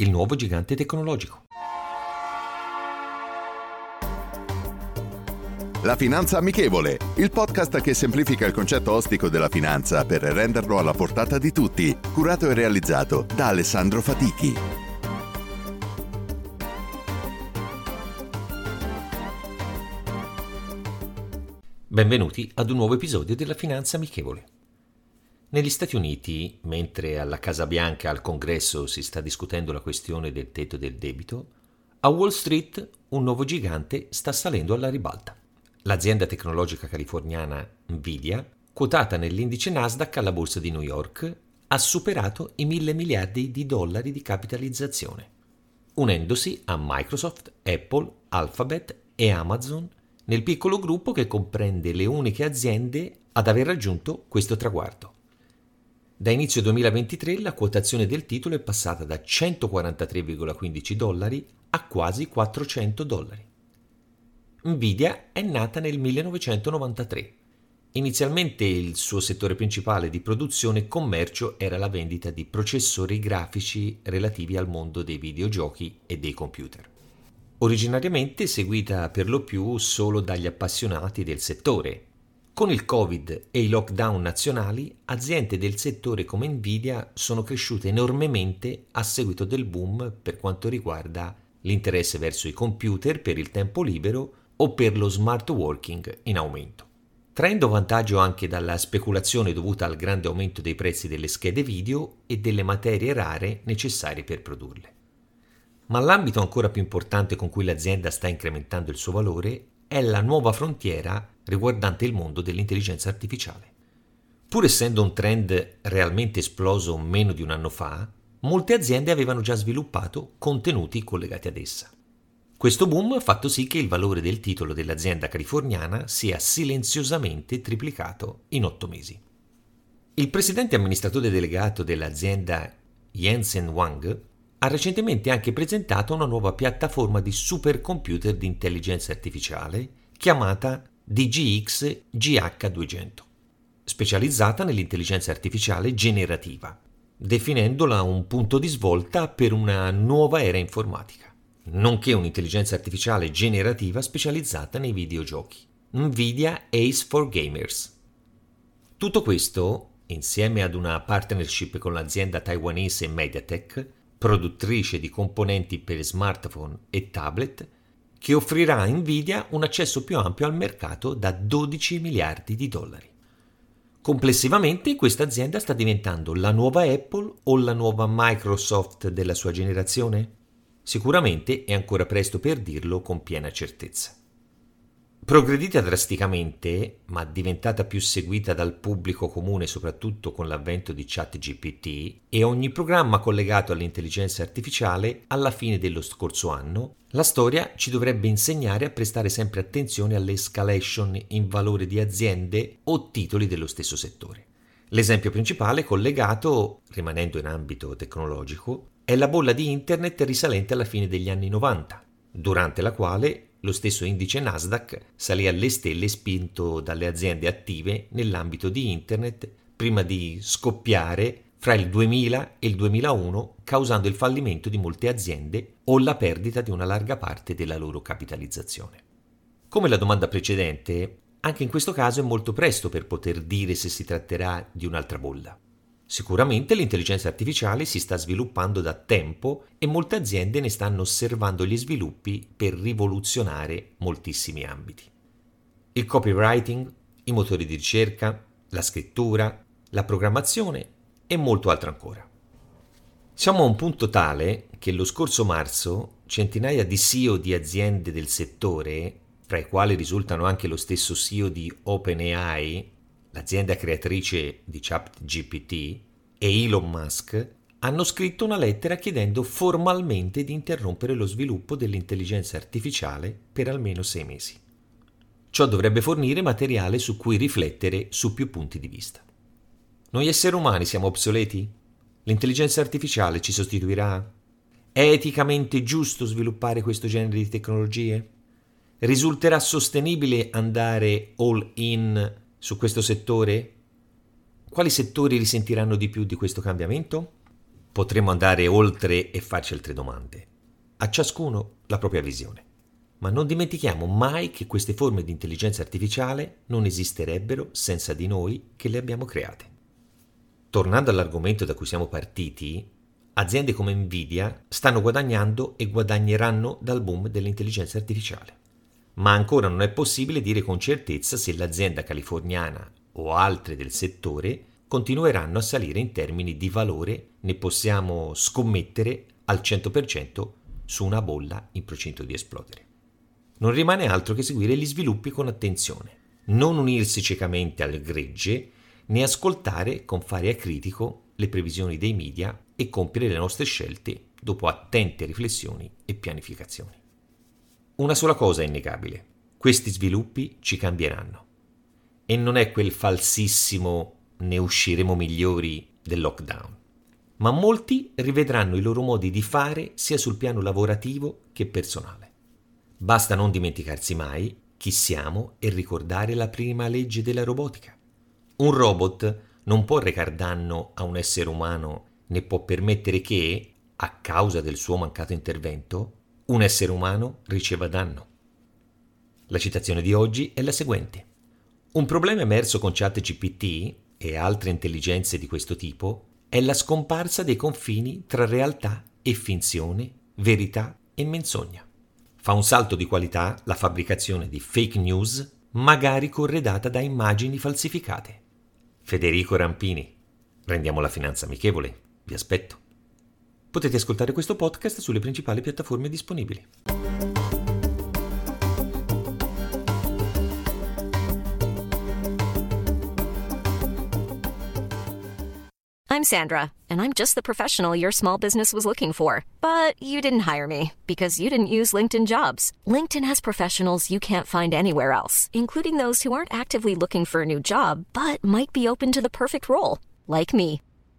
il nuovo gigante tecnologico. La Finanza Amichevole, il podcast che semplifica il concetto ostico della finanza per renderlo alla portata di tutti, curato e realizzato da Alessandro Fatichi. Benvenuti ad un nuovo episodio della Finanza Amichevole. Negli Stati Uniti, mentre alla Casa Bianca al Congresso si sta discutendo la questione del tetto del debito, a Wall Street un nuovo gigante sta salendo alla ribalta. L'azienda tecnologica californiana Nvidia, quotata nell'indice Nasdaq alla borsa di New York, ha superato i mille miliardi di dollari di capitalizzazione, unendosi a Microsoft, Apple, Alphabet e Amazon nel piccolo gruppo che comprende le uniche aziende ad aver raggiunto questo traguardo. Da inizio 2023 la quotazione del titolo è passata da 143,15 dollari a quasi 400 dollari. Nvidia è nata nel 1993. Inizialmente il suo settore principale di produzione e commercio era la vendita di processori grafici relativi al mondo dei videogiochi e dei computer. Originariamente seguita per lo più solo dagli appassionati del settore. Con il Covid e i lockdown nazionali, aziende del settore come Nvidia sono cresciute enormemente a seguito del boom per quanto riguarda l'interesse verso i computer per il tempo libero o per lo smart working in aumento. Traendo vantaggio anche dalla speculazione dovuta al grande aumento dei prezzi delle schede video e delle materie rare necessarie per produrle. Ma l'ambito ancora più importante con cui l'azienda sta incrementando il suo valore è la nuova frontiera riguardante il mondo dell'intelligenza artificiale. Pur essendo un trend realmente esploso meno di un anno fa, molte aziende avevano già sviluppato contenuti collegati ad essa. Questo boom ha fatto sì che il valore del titolo dell'azienda californiana sia silenziosamente triplicato in otto mesi. Il presidente amministratore delegato dell'azienda Jensen Wang ha recentemente anche presentato una nuova piattaforma di supercomputer di intelligenza artificiale chiamata DGX GH200, specializzata nell'intelligenza artificiale generativa, definendola un punto di svolta per una nuova era informatica nonché un'intelligenza artificiale generativa specializzata nei videogiochi, Nvidia Ace for Gamers. Tutto questo, insieme ad una partnership con l'azienda taiwanese Mediatek, produttrice di componenti per smartphone e tablet, che offrirà a Nvidia un accesso più ampio al mercato da 12 miliardi di dollari. Complessivamente questa azienda sta diventando la nuova Apple o la nuova Microsoft della sua generazione? Sicuramente è ancora presto per dirlo con piena certezza. Progredita drasticamente, ma diventata più seguita dal pubblico comune soprattutto con l'avvento di ChatGPT e ogni programma collegato all'intelligenza artificiale alla fine dello scorso anno, la storia ci dovrebbe insegnare a prestare sempre attenzione all'escalation in valore di aziende o titoli dello stesso settore. L'esempio principale collegato, rimanendo in ambito tecnologico, è la bolla di Internet risalente alla fine degli anni 90, durante la quale lo stesso indice Nasdaq salì alle stelle spinto dalle aziende attive nell'ambito di Internet prima di scoppiare fra il 2000 e il 2001 causando il fallimento di molte aziende o la perdita di una larga parte della loro capitalizzazione. Come la domanda precedente, anche in questo caso è molto presto per poter dire se si tratterà di un'altra bolla. Sicuramente l'intelligenza artificiale si sta sviluppando da tempo e molte aziende ne stanno osservando gli sviluppi per rivoluzionare moltissimi ambiti. Il copywriting, i motori di ricerca, la scrittura, la programmazione e molto altro ancora. Siamo a un punto tale che lo scorso marzo centinaia di CEO di aziende del settore, fra i quali risultano anche lo stesso CEO di OpenAI, l'azienda creatrice di ChatGPT, e Elon Musk hanno scritto una lettera chiedendo formalmente di interrompere lo sviluppo dell'intelligenza artificiale per almeno sei mesi. Ciò dovrebbe fornire materiale su cui riflettere su più punti di vista. Noi esseri umani siamo obsoleti? L'intelligenza artificiale ci sostituirà? È eticamente giusto sviluppare questo genere di tecnologie? Risulterà sostenibile andare all in su questo settore? Quali settori risentiranno di più di questo cambiamento? Potremmo andare oltre e farci altre domande. A ciascuno la propria visione. Ma non dimentichiamo mai che queste forme di intelligenza artificiale non esisterebbero senza di noi che le abbiamo create. Tornando all'argomento da cui siamo partiti, aziende come Nvidia stanno guadagnando e guadagneranno dal boom dell'intelligenza artificiale. Ma ancora non è possibile dire con certezza se l'azienda californiana o altre del settore continueranno a salire in termini di valore, ne possiamo scommettere al 100% su una bolla in procinto di esplodere. Non rimane altro che seguire gli sviluppi con attenzione, non unirsi ciecamente al gregge né ascoltare con fare acritico le previsioni dei media e compiere le nostre scelte dopo attente riflessioni e pianificazioni. Una sola cosa è innegabile, questi sviluppi ci cambieranno. E non è quel falsissimo ne usciremo migliori del lockdown, ma molti rivedranno i loro modi di fare sia sul piano lavorativo che personale. Basta non dimenticarsi mai chi siamo e ricordare la prima legge della robotica. Un robot non può recar danno a un essere umano né può permettere che, a causa del suo mancato intervento, un essere umano riceva danno. La citazione di oggi è la seguente. Un problema emerso con ChatGPT e altre intelligenze di questo tipo è la scomparsa dei confini tra realtà e finzione, verità e menzogna. Fa un salto di qualità la fabbricazione di fake news, magari corredata da immagini falsificate. Federico Rampini. Rendiamo la finanza amichevole. Vi aspetto. Potete ascoltare questo podcast sulle principali piattaforme disponibili. I'm Sandra, and I'm just the professional your small business was looking for. But you didn't hire me because you didn't use LinkedIn jobs. LinkedIn has professionals you can't find anywhere else, including those who aren't actively looking for a new job but might be open to the perfect role, like me.